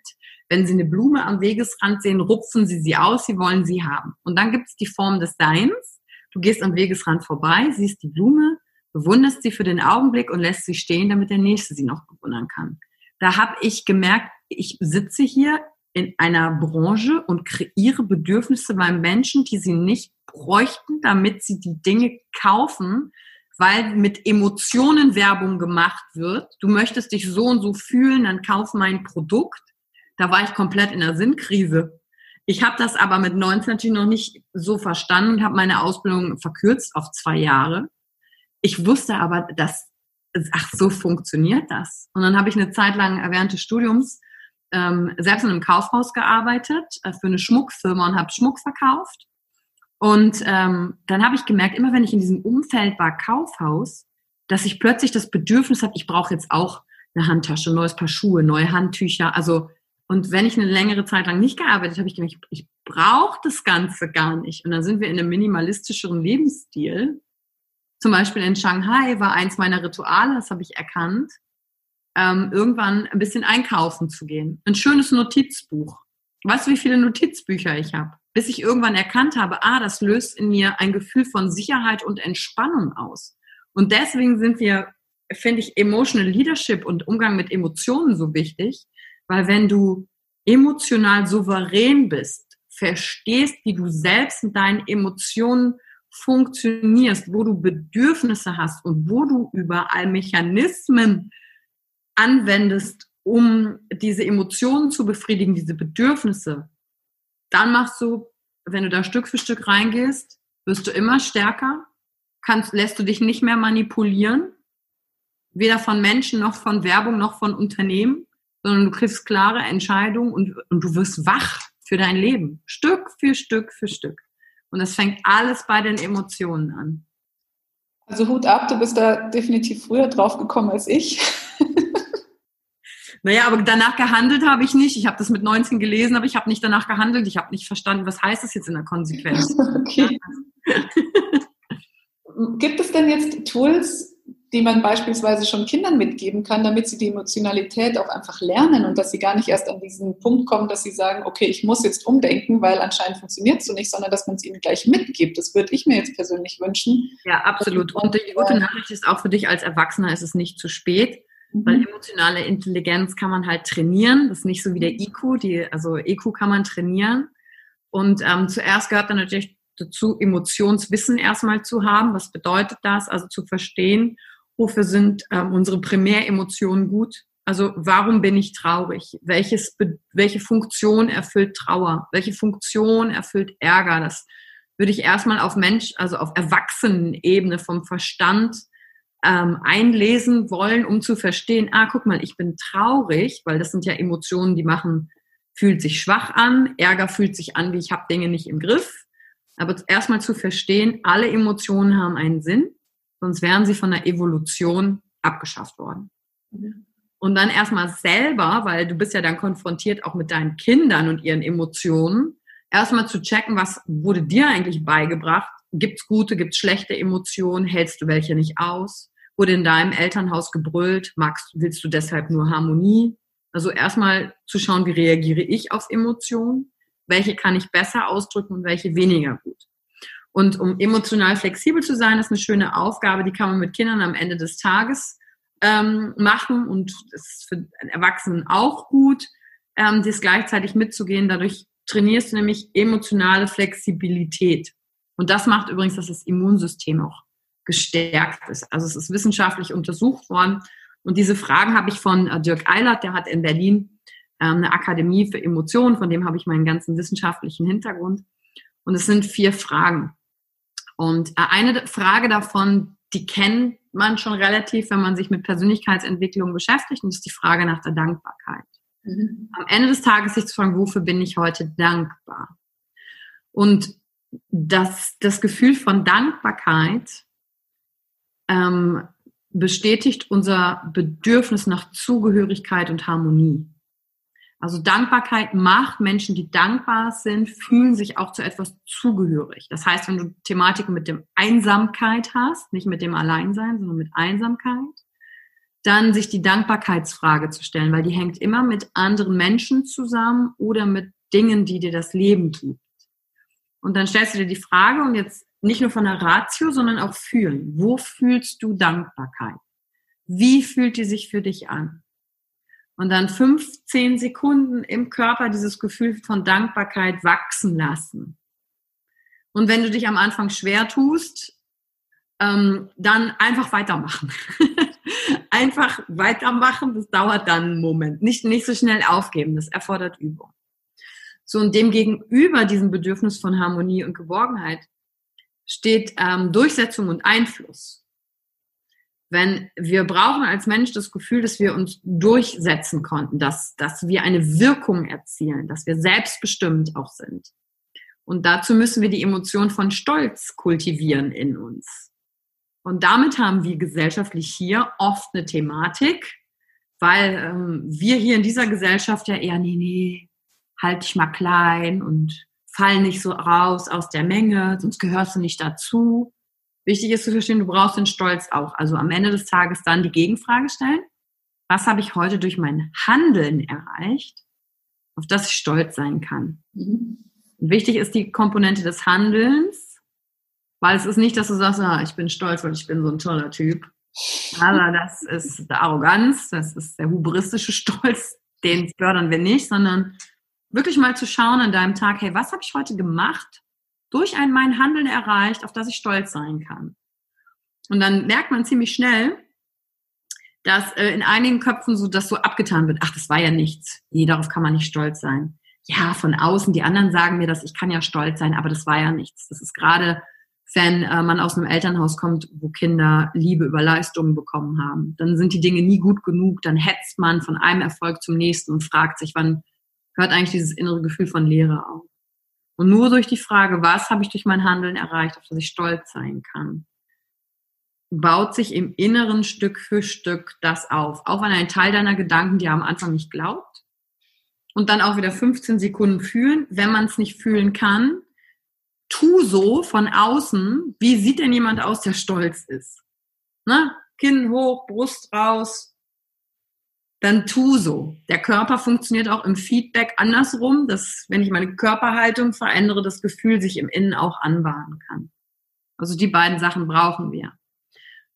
Wenn sie eine Blume am Wegesrand sehen, rupfen sie sie aus, sie wollen sie haben. Und dann gibt es die Form des Seins. Du gehst am Wegesrand vorbei, siehst die Blume, bewunderst sie für den Augenblick und lässt sie stehen, damit der Nächste sie noch bewundern kann. Da habe ich gemerkt, ich sitze hier in einer Branche und kreiere Bedürfnisse bei Menschen, die sie nicht bräuchten, damit sie die Dinge kaufen, weil mit Emotionen Werbung gemacht wird. Du möchtest dich so und so fühlen, dann kauf mein Produkt. Da war ich komplett in der Sinnkrise. Ich habe das aber mit 19 natürlich noch nicht so verstanden und habe meine Ausbildung verkürzt auf zwei Jahre ich wusste aber, dass, ach, so funktioniert das. Und dann habe ich eine Zeit lang während des Studiums ähm, selbst in einem Kaufhaus gearbeitet äh, für eine Schmuckfirma und habe Schmuck verkauft. Und ähm, dann habe ich gemerkt, immer wenn ich in diesem Umfeld war, Kaufhaus, dass ich plötzlich das Bedürfnis habe, ich brauche jetzt auch eine Handtasche, ein neues Paar Schuhe, neue Handtücher. Also, und wenn ich eine längere Zeit lang nicht gearbeitet habe, ich gemerkt, ich, ich brauche das Ganze gar nicht. Und dann sind wir in einem minimalistischeren Lebensstil. Zum Beispiel in Shanghai war eins meiner Rituale, das habe ich erkannt, ähm, irgendwann ein bisschen einkaufen zu gehen. Ein schönes Notizbuch. Weißt du, wie viele Notizbücher ich habe? Bis ich irgendwann erkannt habe, ah, das löst in mir ein Gefühl von Sicherheit und Entspannung aus. Und deswegen sind wir, finde ich, Emotional Leadership und Umgang mit Emotionen so wichtig, weil wenn du emotional souverän bist, verstehst, wie du selbst mit deinen Emotionen funktionierst, wo du Bedürfnisse hast und wo du überall Mechanismen anwendest, um diese Emotionen zu befriedigen, diese Bedürfnisse, dann machst du, wenn du da Stück für Stück reingehst, wirst du immer stärker, kannst, lässt du dich nicht mehr manipulieren, weder von Menschen noch von Werbung noch von Unternehmen, sondern du kriegst klare Entscheidungen und, und du wirst wach für dein Leben, Stück für Stück für Stück. Und das fängt alles bei den Emotionen an. Also Hut ab, du bist da definitiv früher drauf gekommen als ich. Naja, aber danach gehandelt habe ich nicht. Ich habe das mit 19 gelesen, aber ich habe nicht danach gehandelt. Ich habe nicht verstanden, was heißt das jetzt in der Konsequenz. Okay. Gibt es denn jetzt Tools, die man beispielsweise schon Kindern mitgeben kann, damit sie die Emotionalität auch einfach lernen und dass sie gar nicht erst an diesen Punkt kommen, dass sie sagen, okay, ich muss jetzt umdenken, weil anscheinend funktioniert es so nicht, sondern dass man es ihnen gleich mitgibt. Das würde ich mir jetzt persönlich wünschen. Ja, absolut. Und die gute Nachricht ist auch für dich als Erwachsener ist es nicht zu spät. Mhm. Weil emotionale Intelligenz kann man halt trainieren. Das ist nicht so wie der IQ. Die, also EQ kann man trainieren. Und ähm, zuerst gehört dann natürlich dazu, Emotionswissen erstmal zu haben. Was bedeutet das? Also zu verstehen, wofür sind ähm, unsere Primäremotionen gut? Also warum bin ich traurig? Welches, welche Funktion erfüllt Trauer? Welche Funktion erfüllt Ärger? Das würde ich erstmal auf Mensch, also auf Erwachsenenebene vom Verstand ähm, einlesen wollen, um zu verstehen, ah, guck mal, ich bin traurig, weil das sind ja Emotionen, die machen fühlt sich schwach an, Ärger fühlt sich an, wie ich habe Dinge nicht im Griff. Aber erstmal zu verstehen, alle Emotionen haben einen Sinn, sonst wären sie von der Evolution abgeschafft worden. Mhm. Und dann erstmal selber, weil du bist ja dann konfrontiert auch mit deinen Kindern und ihren Emotionen, erstmal zu checken, was wurde dir eigentlich beigebracht? Gibt's gute, gibt's schlechte Emotionen? Hältst du welche nicht aus? Wurde in deinem Elternhaus gebrüllt? Magst, willst du deshalb nur Harmonie? Also erstmal zu schauen, wie reagiere ich auf Emotionen? Welche kann ich besser ausdrücken und welche weniger gut? Und um emotional flexibel zu sein, ist eine schöne Aufgabe, die kann man mit Kindern am Ende des Tages ähm, machen und ist für Erwachsenen auch gut, ähm, das gleichzeitig mitzugehen. Dadurch trainierst du nämlich emotionale Flexibilität. Und das macht übrigens, dass das Immunsystem auch gestärkt ist. Also es ist wissenschaftlich untersucht worden. Und diese Fragen habe ich von äh, Dirk Eilert, der hat in Berlin ähm, eine Akademie für Emotionen, von dem habe ich meinen ganzen wissenschaftlichen Hintergrund. Und es sind vier Fragen. Und äh, eine Frage davon, die kennt man schon relativ, wenn man sich mit Persönlichkeitsentwicklung beschäftigt, und das ist die Frage nach der Dankbarkeit. Mhm. Am Ende des Tages sich zu fragen, wofür bin ich heute dankbar? Und das, das Gefühl von Dankbarkeit ähm, bestätigt unser Bedürfnis nach Zugehörigkeit und Harmonie. Also Dankbarkeit macht Menschen, die dankbar sind, fühlen sich auch zu etwas zugehörig. Das heißt, wenn du Thematiken mit dem Einsamkeit hast, nicht mit dem Alleinsein, sondern mit Einsamkeit, dann sich die Dankbarkeitsfrage zu stellen, weil die hängt immer mit anderen Menschen zusammen oder mit Dingen, die dir das Leben gibt. Und dann stellst du dir die Frage und jetzt nicht nur von der Ratio, sondern auch fühlen. Wo fühlst du Dankbarkeit? Wie fühlt die sich für dich an? Und dann 15 Sekunden im Körper dieses Gefühl von Dankbarkeit wachsen lassen. Und wenn du dich am Anfang schwer tust, ähm, dann einfach weitermachen. einfach weitermachen, das dauert dann einen Moment. Nicht, nicht so schnell aufgeben, das erfordert Übung. So, und dem gegenüber diesem Bedürfnis von Harmonie und Geborgenheit steht ähm, Durchsetzung und Einfluss wenn wir brauchen als Mensch das Gefühl, dass wir uns durchsetzen konnten, dass, dass wir eine Wirkung erzielen, dass wir selbstbestimmt auch sind. Und dazu müssen wir die Emotion von Stolz kultivieren in uns. Und damit haben wir gesellschaftlich hier oft eine Thematik, weil ähm, wir hier in dieser Gesellschaft ja eher, nee, nee, halt dich mal klein und fall nicht so raus aus der Menge, sonst gehörst du nicht dazu. Wichtig ist zu verstehen, du brauchst den Stolz auch. Also am Ende des Tages dann die Gegenfrage stellen. Was habe ich heute durch mein Handeln erreicht, auf das ich stolz sein kann? Mhm. Wichtig ist die Komponente des Handelns, weil es ist nicht, dass du sagst, ah, ich bin stolz, weil ich bin so ein toller Typ. Aber das ist Arroganz, das ist der hubristische Stolz, den fördern wir nicht, sondern wirklich mal zu schauen an deinem Tag, hey, was habe ich heute gemacht, durch ein mein Handeln erreicht, auf das ich stolz sein kann. Und dann merkt man ziemlich schnell, dass äh, in einigen Köpfen so das so abgetan wird. Ach, das war ja nichts. Nee, darauf kann man nicht stolz sein. Ja, von außen, die anderen sagen mir das, ich kann ja stolz sein, aber das war ja nichts. Das ist gerade, wenn äh, man aus einem Elternhaus kommt, wo Kinder Liebe über Leistungen bekommen haben. Dann sind die Dinge nie gut genug, dann hetzt man von einem Erfolg zum nächsten und fragt sich, wann hört eigentlich dieses innere Gefühl von Leere auf. Und nur durch die Frage, was habe ich durch mein Handeln erreicht, auf das ich stolz sein kann, baut sich im Inneren Stück für Stück das auf. Auch wenn ein Teil deiner Gedanken dir am Anfang nicht glaubt. Und dann auch wieder 15 Sekunden fühlen. Wenn man es nicht fühlen kann, tu so von außen, wie sieht denn jemand aus, der stolz ist? Ne? Kinn hoch, Brust raus, dann tu so. Der Körper funktioniert auch im Feedback andersrum, dass wenn ich meine Körperhaltung verändere, das Gefühl sich im Innen auch anbahnen kann. Also die beiden Sachen brauchen wir.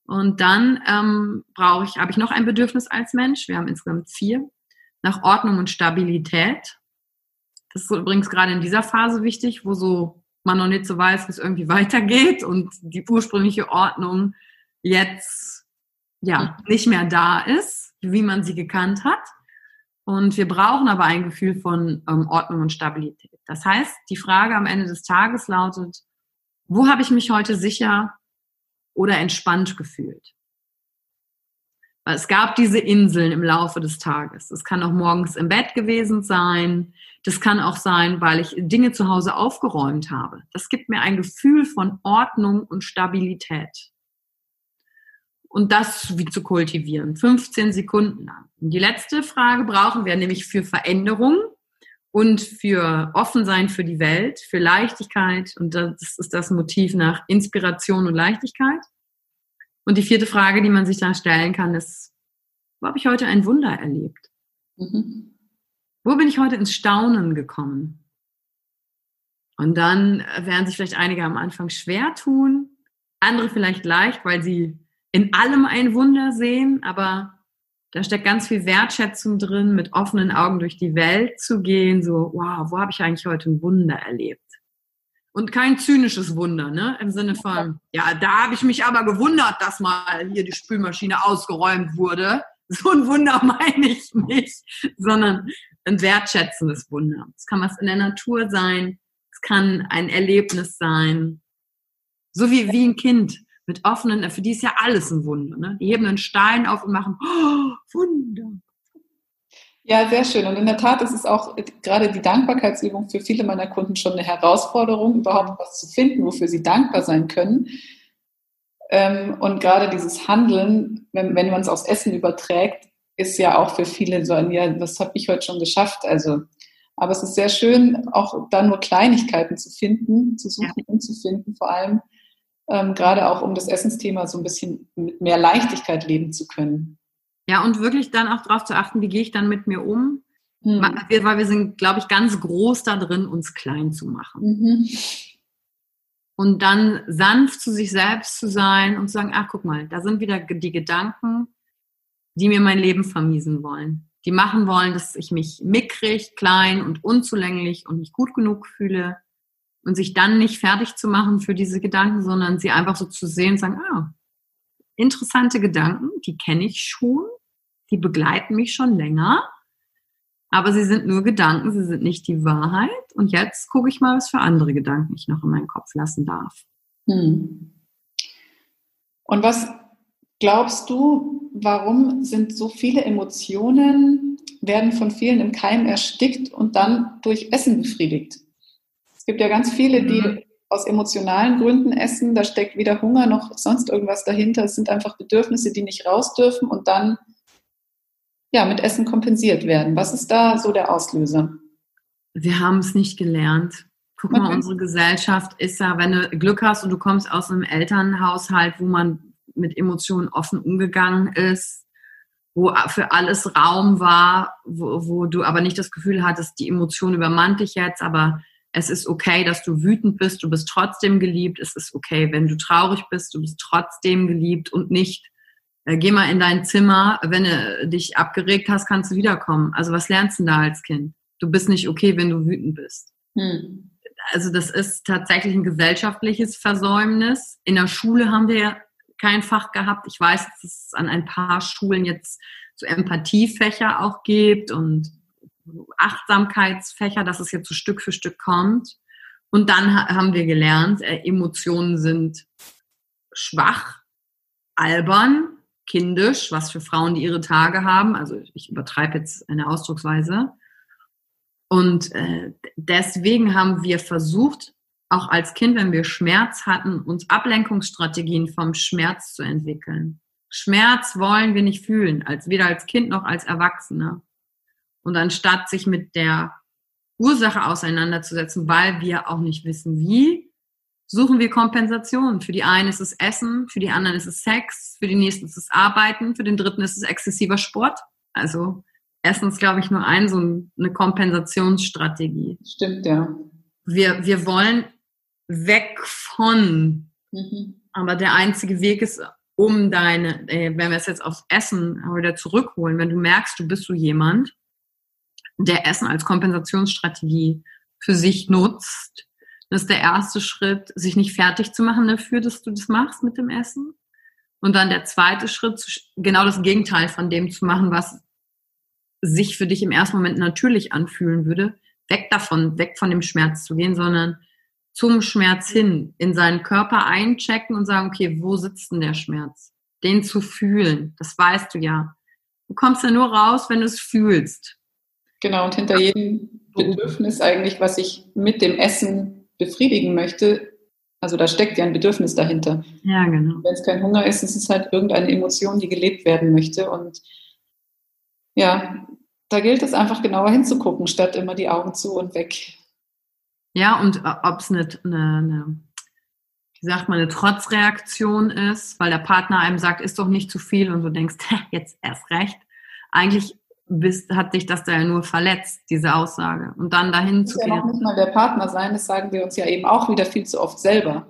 Und dann ähm, brauche ich, habe ich noch ein Bedürfnis als Mensch. Wir haben insgesamt vier nach Ordnung und Stabilität. Das ist übrigens gerade in dieser Phase wichtig, wo so man noch nicht so weiß, wie es irgendwie weitergeht und die ursprüngliche Ordnung jetzt ja nicht mehr da ist wie man sie gekannt hat. Und wir brauchen aber ein Gefühl von ähm, Ordnung und Stabilität. Das heißt, die Frage am Ende des Tages lautet, wo habe ich mich heute sicher oder entspannt gefühlt? Weil es gab diese Inseln im Laufe des Tages. Es kann auch morgens im Bett gewesen sein. Das kann auch sein, weil ich Dinge zu Hause aufgeräumt habe. Das gibt mir ein Gefühl von Ordnung und Stabilität. Und das wie zu kultivieren, 15 Sekunden lang. Und die letzte Frage brauchen wir nämlich für Veränderung und für Offensein für die Welt, für Leichtigkeit. Und das ist das Motiv nach Inspiration und Leichtigkeit. Und die vierte Frage, die man sich da stellen kann, ist, wo habe ich heute ein Wunder erlebt? Mhm. Wo bin ich heute ins Staunen gekommen? Und dann werden sich vielleicht einige am Anfang schwer tun, andere vielleicht leicht, weil sie in allem ein Wunder sehen, aber da steckt ganz viel Wertschätzung drin, mit offenen Augen durch die Welt zu gehen, so, wow, wo habe ich eigentlich heute ein Wunder erlebt? Und kein zynisches Wunder, ne? Im Sinne von, ja, da habe ich mich aber gewundert, dass mal hier die Spülmaschine ausgeräumt wurde. So ein Wunder meine ich nicht, sondern ein wertschätzendes Wunder. Es kann was in der Natur sein, es kann ein Erlebnis sein. So wie, wie ein Kind mit offenen, für die ist ja alles ein Wunder. Ne? Die heben einen Stein auf und machen, oh, Wunder. Ja, sehr schön. Und in der Tat ist es auch gerade die Dankbarkeitsübung für viele meiner Kunden schon eine Herausforderung, überhaupt was zu finden, wofür sie dankbar sein können. Ähm, und gerade dieses Handeln, wenn, wenn man es aufs Essen überträgt, ist ja auch für viele so ein, ja, das habe ich heute schon geschafft. Also, aber es ist sehr schön, auch da nur Kleinigkeiten zu finden, zu suchen ja. und zu finden, vor allem ähm, gerade auch um das Essensthema so ein bisschen mit mehr Leichtigkeit leben zu können. Ja, und wirklich dann auch darauf zu achten, wie gehe ich dann mit mir um? Hm. Weil wir sind, glaube ich, ganz groß da drin, uns klein zu machen. Mhm. Und dann sanft zu sich selbst zu sein und zu sagen, ach guck mal, da sind wieder die Gedanken, die mir mein Leben vermiesen wollen. Die machen wollen, dass ich mich mickrig, klein und unzulänglich und nicht gut genug fühle. Und sich dann nicht fertig zu machen für diese Gedanken, sondern sie einfach so zu sehen und sagen, ah, interessante Gedanken, die kenne ich schon, die begleiten mich schon länger, aber sie sind nur Gedanken, sie sind nicht die Wahrheit. Und jetzt gucke ich mal, was für andere Gedanken ich noch in meinen Kopf lassen darf. Hm. Und was glaubst du, warum sind so viele Emotionen, werden von vielen im Keim erstickt und dann durch Essen befriedigt? Es gibt ja ganz viele, die mhm. aus emotionalen Gründen essen. Da steckt weder Hunger noch sonst irgendwas dahinter. Es sind einfach Bedürfnisse, die nicht raus dürfen und dann ja, mit Essen kompensiert werden. Was ist da so der Auslöser? Wir haben es nicht gelernt. Guck okay. mal, unsere Gesellschaft ist ja, wenn du Glück hast und du kommst aus einem Elternhaushalt, wo man mit Emotionen offen umgegangen ist, wo für alles Raum war, wo, wo du aber nicht das Gefühl hattest, die Emotion übermannt dich jetzt, aber es ist okay, dass du wütend bist, du bist trotzdem geliebt, es ist okay, wenn du traurig bist, du bist trotzdem geliebt und nicht, äh, geh mal in dein Zimmer, wenn du dich abgeregt hast, kannst du wiederkommen. Also was lernst du da als Kind? Du bist nicht okay, wenn du wütend bist. Hm. Also das ist tatsächlich ein gesellschaftliches Versäumnis. In der Schule haben wir kein Fach gehabt. Ich weiß, dass es an ein paar Schulen jetzt so Empathiefächer auch gibt und Achtsamkeitsfächer, dass es jetzt so Stück für Stück kommt. Und dann haben wir gelernt, äh, Emotionen sind schwach, albern, kindisch, was für Frauen, die ihre Tage haben. Also ich übertreibe jetzt eine Ausdrucksweise. Und äh, deswegen haben wir versucht, auch als Kind, wenn wir Schmerz hatten, uns Ablenkungsstrategien vom Schmerz zu entwickeln. Schmerz wollen wir nicht fühlen, als weder als Kind noch als Erwachsene. Und anstatt sich mit der Ursache auseinanderzusetzen, weil wir auch nicht wissen, wie, suchen wir Kompensationen. Für die einen ist es Essen, für die anderen ist es Sex, für die nächsten ist es Arbeiten, für den dritten ist es exzessiver Sport. Also Essen ist, glaube ich, nur ein, so eine Kompensationsstrategie. Stimmt, ja. Wir, wir wollen weg von. Mhm. Aber der einzige Weg ist, um deine, äh, wenn wir es jetzt aufs Essen wieder zurückholen, wenn du merkst, du bist so jemand, der Essen als Kompensationsstrategie für sich nutzt, das ist der erste Schritt, sich nicht fertig zu machen dafür, dass du das machst mit dem Essen. Und dann der zweite Schritt, genau das Gegenteil von dem zu machen, was sich für dich im ersten Moment natürlich anfühlen würde, weg davon, weg von dem Schmerz zu gehen, sondern zum Schmerz hin, in seinen Körper einchecken und sagen, okay, wo sitzt denn der Schmerz? den zu fühlen. Das weißt du ja. Du kommst ja nur raus, wenn du es fühlst. Genau, und hinter jedem Bedürfnis eigentlich, was ich mit dem Essen befriedigen möchte, also da steckt ja ein Bedürfnis dahinter. Ja, genau. Wenn es kein Hunger ist, ist es halt irgendeine Emotion, die gelebt werden möchte. Und ja, da gilt es einfach genauer hinzugucken, statt immer die Augen zu und weg. Ja, und ob es eine, eine, wie sagt man, eine Trotzreaktion ist, weil der Partner einem sagt, ist doch nicht zu viel und du denkst, jetzt erst recht. Eigentlich bist, hat dich das da ja nur verletzt, diese Aussage. Und dann dahin zu gehen. Ja noch nicht mal der Partner sein, das sagen wir uns ja eben auch wieder viel zu oft selber.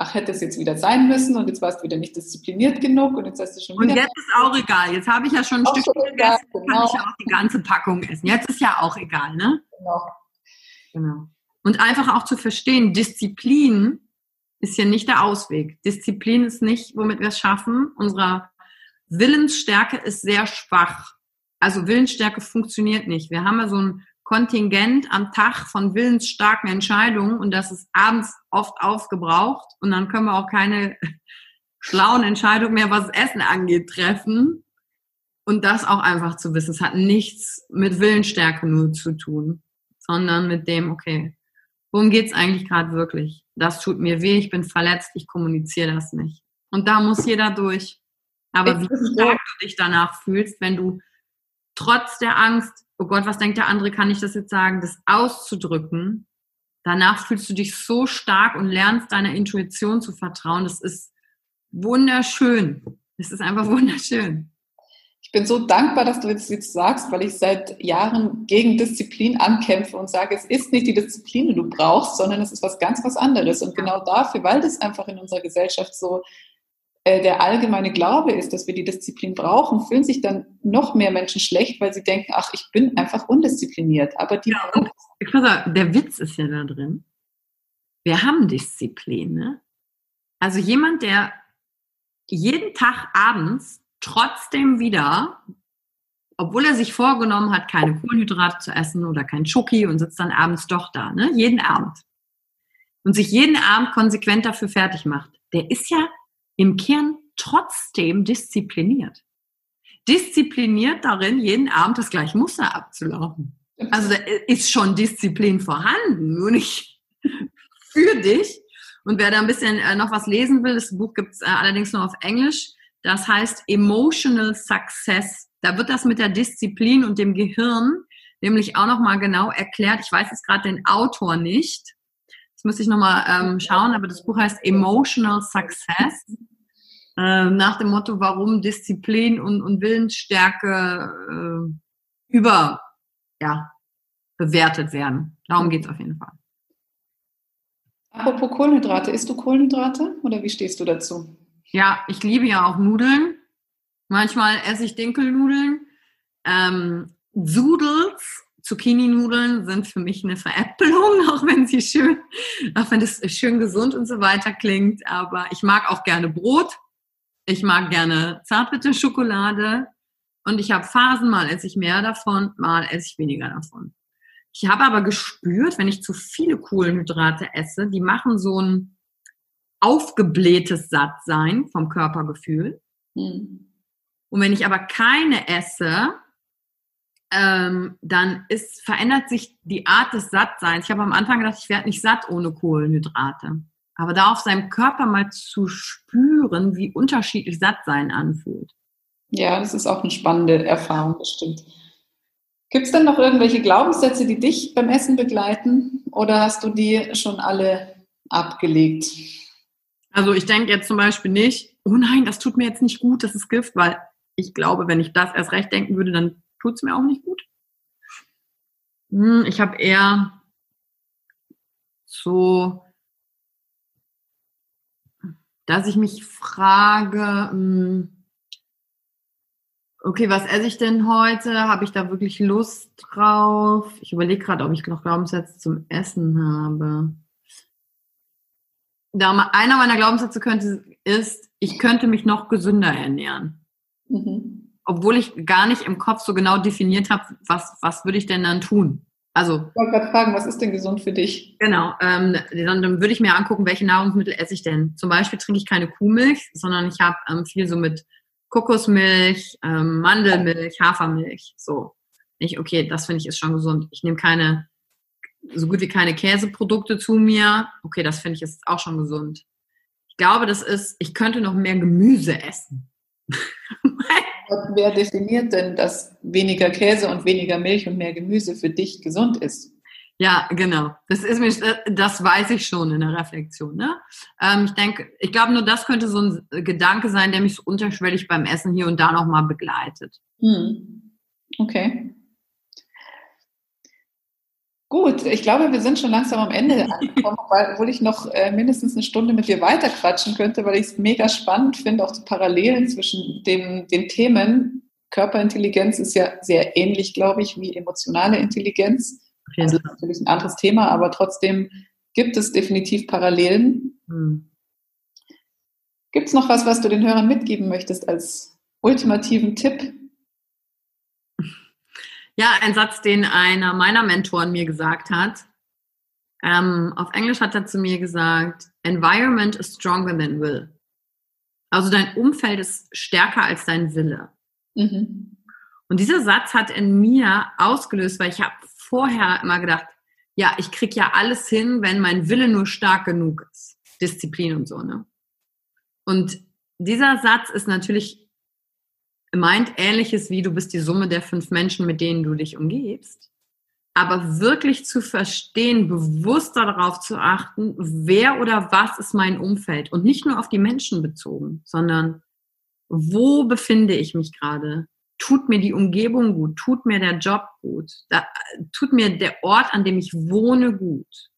Ach, hätte es jetzt wieder sein müssen und jetzt warst du wieder nicht diszipliniert genug und jetzt hast du schon wieder. Und jetzt ist auch egal. Jetzt habe ich ja schon ein Stück gegessen, egal, genau. kann ich ja auch die ganze Packung essen. Jetzt ist ja auch egal, ne? Genau. Genau. Und einfach auch zu verstehen, Disziplin ist ja nicht der Ausweg. Disziplin ist nicht, womit wir es schaffen. Unsere Willensstärke ist sehr schwach also Willensstärke funktioniert nicht. Wir haben ja so ein Kontingent am Tag von willensstarken Entscheidungen und das ist abends oft aufgebraucht und dann können wir auch keine schlauen Entscheidungen mehr, was Essen angeht, treffen. Und das auch einfach zu wissen. Es hat nichts mit Willensstärke nur zu tun, sondern mit dem, okay, worum geht's eigentlich gerade wirklich? Das tut mir weh, ich bin verletzt, ich kommuniziere das nicht. Und da muss jeder durch. Aber wie stark du dich danach fühlst, wenn du trotz der Angst, oh Gott, was denkt der andere, kann ich das jetzt sagen, das auszudrücken, danach fühlst du dich so stark und lernst deiner Intuition zu vertrauen. Das ist wunderschön. Es ist einfach wunderschön. Ich bin so dankbar, dass du jetzt, jetzt sagst, weil ich seit Jahren gegen Disziplin ankämpfe und sage, es ist nicht die Disziplin, die du brauchst, sondern es ist was ganz was anderes. Und genau dafür, weil das einfach in unserer Gesellschaft so der allgemeine Glaube ist, dass wir die Disziplin brauchen, fühlen sich dann noch mehr Menschen schlecht, weil sie denken, ach, ich bin einfach undiszipliniert. Aber die ja, ich sagen, der Witz ist ja da drin. Wir haben Disziplin. Ne? Also jemand, der jeden Tag abends trotzdem wieder, obwohl er sich vorgenommen hat, keine Kohlenhydrate zu essen oder kein Schoki und sitzt dann abends doch da, ne? jeden Abend. Und sich jeden Abend konsequent dafür fertig macht, der ist ja im Kern trotzdem diszipliniert. Diszipliniert darin, jeden Abend das gleiche Muster abzulaufen. Also da ist schon Disziplin vorhanden, nur nicht für dich. Und wer da ein bisschen äh, noch was lesen will, das Buch gibt es äh, allerdings nur auf Englisch. Das heißt Emotional Success. Da wird das mit der Disziplin und dem Gehirn nämlich auch nochmal genau erklärt. Ich weiß jetzt gerade den Autor nicht. Das müsste ich nochmal ähm, schauen, aber das Buch heißt Emotional Success. Äh, nach dem Motto, warum Disziplin und, und Willensstärke äh, über, ja, bewertet werden. Darum geht es auf jeden Fall. Apropos Kohlenhydrate, isst du Kohlenhydrate oder wie stehst du dazu? Ja, ich liebe ja auch Nudeln. Manchmal esse ich Dinkelnudeln. Ähm, Zoodles Zucchini-Nudeln sind für mich eine Veräppelung, auch wenn sie schön, auch wenn es schön gesund und so weiter klingt. Aber ich mag auch gerne Brot. Ich mag gerne Zartbitter-Schokolade. Und ich habe Phasen, mal esse ich mehr davon, mal esse ich weniger davon. Ich habe aber gespürt, wenn ich zu viele Kohlenhydrate esse, die machen so ein aufgeblähtes Sattsein vom Körpergefühl. Mhm. Und wenn ich aber keine esse, ähm, dann ist, verändert sich die Art des Sattseins. Ich habe am Anfang gedacht, ich werde nicht satt ohne Kohlenhydrate. Aber da auf seinem Körper mal zu spüren, wie unterschiedlich Sattsein anfühlt. Ja, das ist auch eine spannende Erfahrung, das stimmt. Gibt es denn noch irgendwelche Glaubenssätze, die dich beim Essen begleiten? Oder hast du die schon alle abgelegt? Also ich denke jetzt zum Beispiel nicht, oh nein, das tut mir jetzt nicht gut, das ist Gift, weil ich glaube, wenn ich das erst recht denken würde, dann tut es mir auch nicht gut. Hm, ich habe eher so, dass ich mich frage, hm, okay, was esse ich denn heute? Habe ich da wirklich Lust drauf? Ich überlege gerade, ob ich noch Glaubenssätze zum Essen habe. Da einer meiner Glaubenssätze könnte, ist, ich könnte mich noch gesünder ernähren. Mhm obwohl ich gar nicht im Kopf so genau definiert habe, was, was würde ich denn dann tun? Also, ich wollte gerade fragen, was ist denn gesund für dich? Genau, ähm, dann, dann, würde ich mir angucken, welche Nahrungsmittel esse ich denn. Zum Beispiel trinke ich keine Kuhmilch, sondern ich habe ähm, viel so mit Kokosmilch, ähm, Mandelmilch, Hafermilch. So. Ich, okay, das finde ich ist schon gesund. Ich nehme keine, so gut wie keine Käseprodukte zu mir. Okay, das finde ich ist auch schon gesund. Ich glaube, das ist, ich könnte noch mehr Gemüse essen. Wer definiert denn, dass weniger Käse und weniger Milch und mehr Gemüse für dich gesund ist? Ja, genau. Das ist mir, das weiß ich schon in der Reflexion. Ne? Ähm, ich denke, ich glaube, nur das könnte so ein Gedanke sein, der mich so unterschwellig beim Essen hier und da nochmal begleitet. Hm. Okay. Gut, ich glaube, wir sind schon langsam am Ende angekommen, obwohl ich noch äh, mindestens eine Stunde mit dir weiterquatschen könnte, weil ich es mega spannend finde, auch die Parallelen zwischen dem, den Themen. Körperintelligenz ist ja sehr ähnlich, glaube ich, wie emotionale Intelligenz. Also das ist natürlich ein anderes Thema, aber trotzdem gibt es definitiv Parallelen. Hm. Gibt es noch was, was du den Hörern mitgeben möchtest als ultimativen Tipp? Ja, ein Satz, den einer meiner Mentoren mir gesagt hat. Ähm, auf Englisch hat er zu mir gesagt, Environment is stronger than will. Also dein Umfeld ist stärker als dein Wille. Mhm. Und dieser Satz hat in mir ausgelöst, weil ich habe vorher immer gedacht, ja, ich krieg ja alles hin, wenn mein Wille nur stark genug ist. Disziplin und so, ne? Und dieser Satz ist natürlich meint ähnliches wie du bist die Summe der fünf Menschen, mit denen du dich umgibst. Aber wirklich zu verstehen, bewusster darauf zu achten, wer oder was ist mein Umfeld und nicht nur auf die Menschen bezogen, sondern wo befinde ich mich gerade? Tut mir die Umgebung gut? Tut mir der Job gut? Da, tut mir der Ort, an dem ich wohne, gut?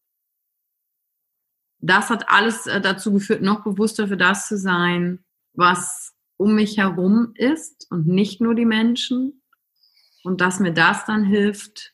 Das hat alles äh, dazu geführt, noch bewusster für das zu sein, was um mich herum ist und nicht nur die Menschen. Und dass mir das dann hilft,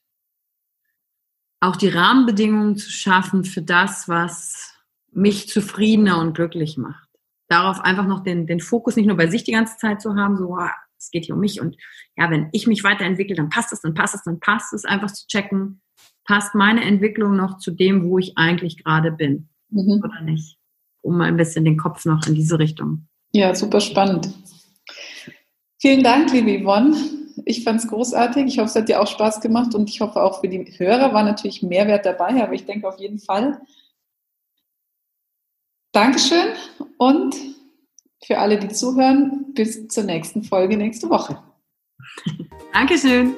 auch die Rahmenbedingungen zu schaffen für das, was mich zufriedener und glücklich macht. Darauf einfach noch den, den Fokus nicht nur bei sich die ganze Zeit zu haben, so, ah, es geht hier um mich und ja, wenn ich mich weiterentwickle, dann passt es, dann passt es, dann passt es, einfach zu checken, passt meine Entwicklung noch zu dem, wo ich eigentlich gerade bin mhm. oder nicht, um mal ein bisschen den Kopf noch in diese Richtung ja, super spannend. Vielen Dank, liebe Yvonne. Ich fand es großartig. Ich hoffe, es hat dir auch Spaß gemacht und ich hoffe auch für die Hörer war natürlich Mehrwert dabei, aber ich denke auf jeden Fall. Dankeschön und für alle, die zuhören, bis zur nächsten Folge nächste Woche. Dankeschön.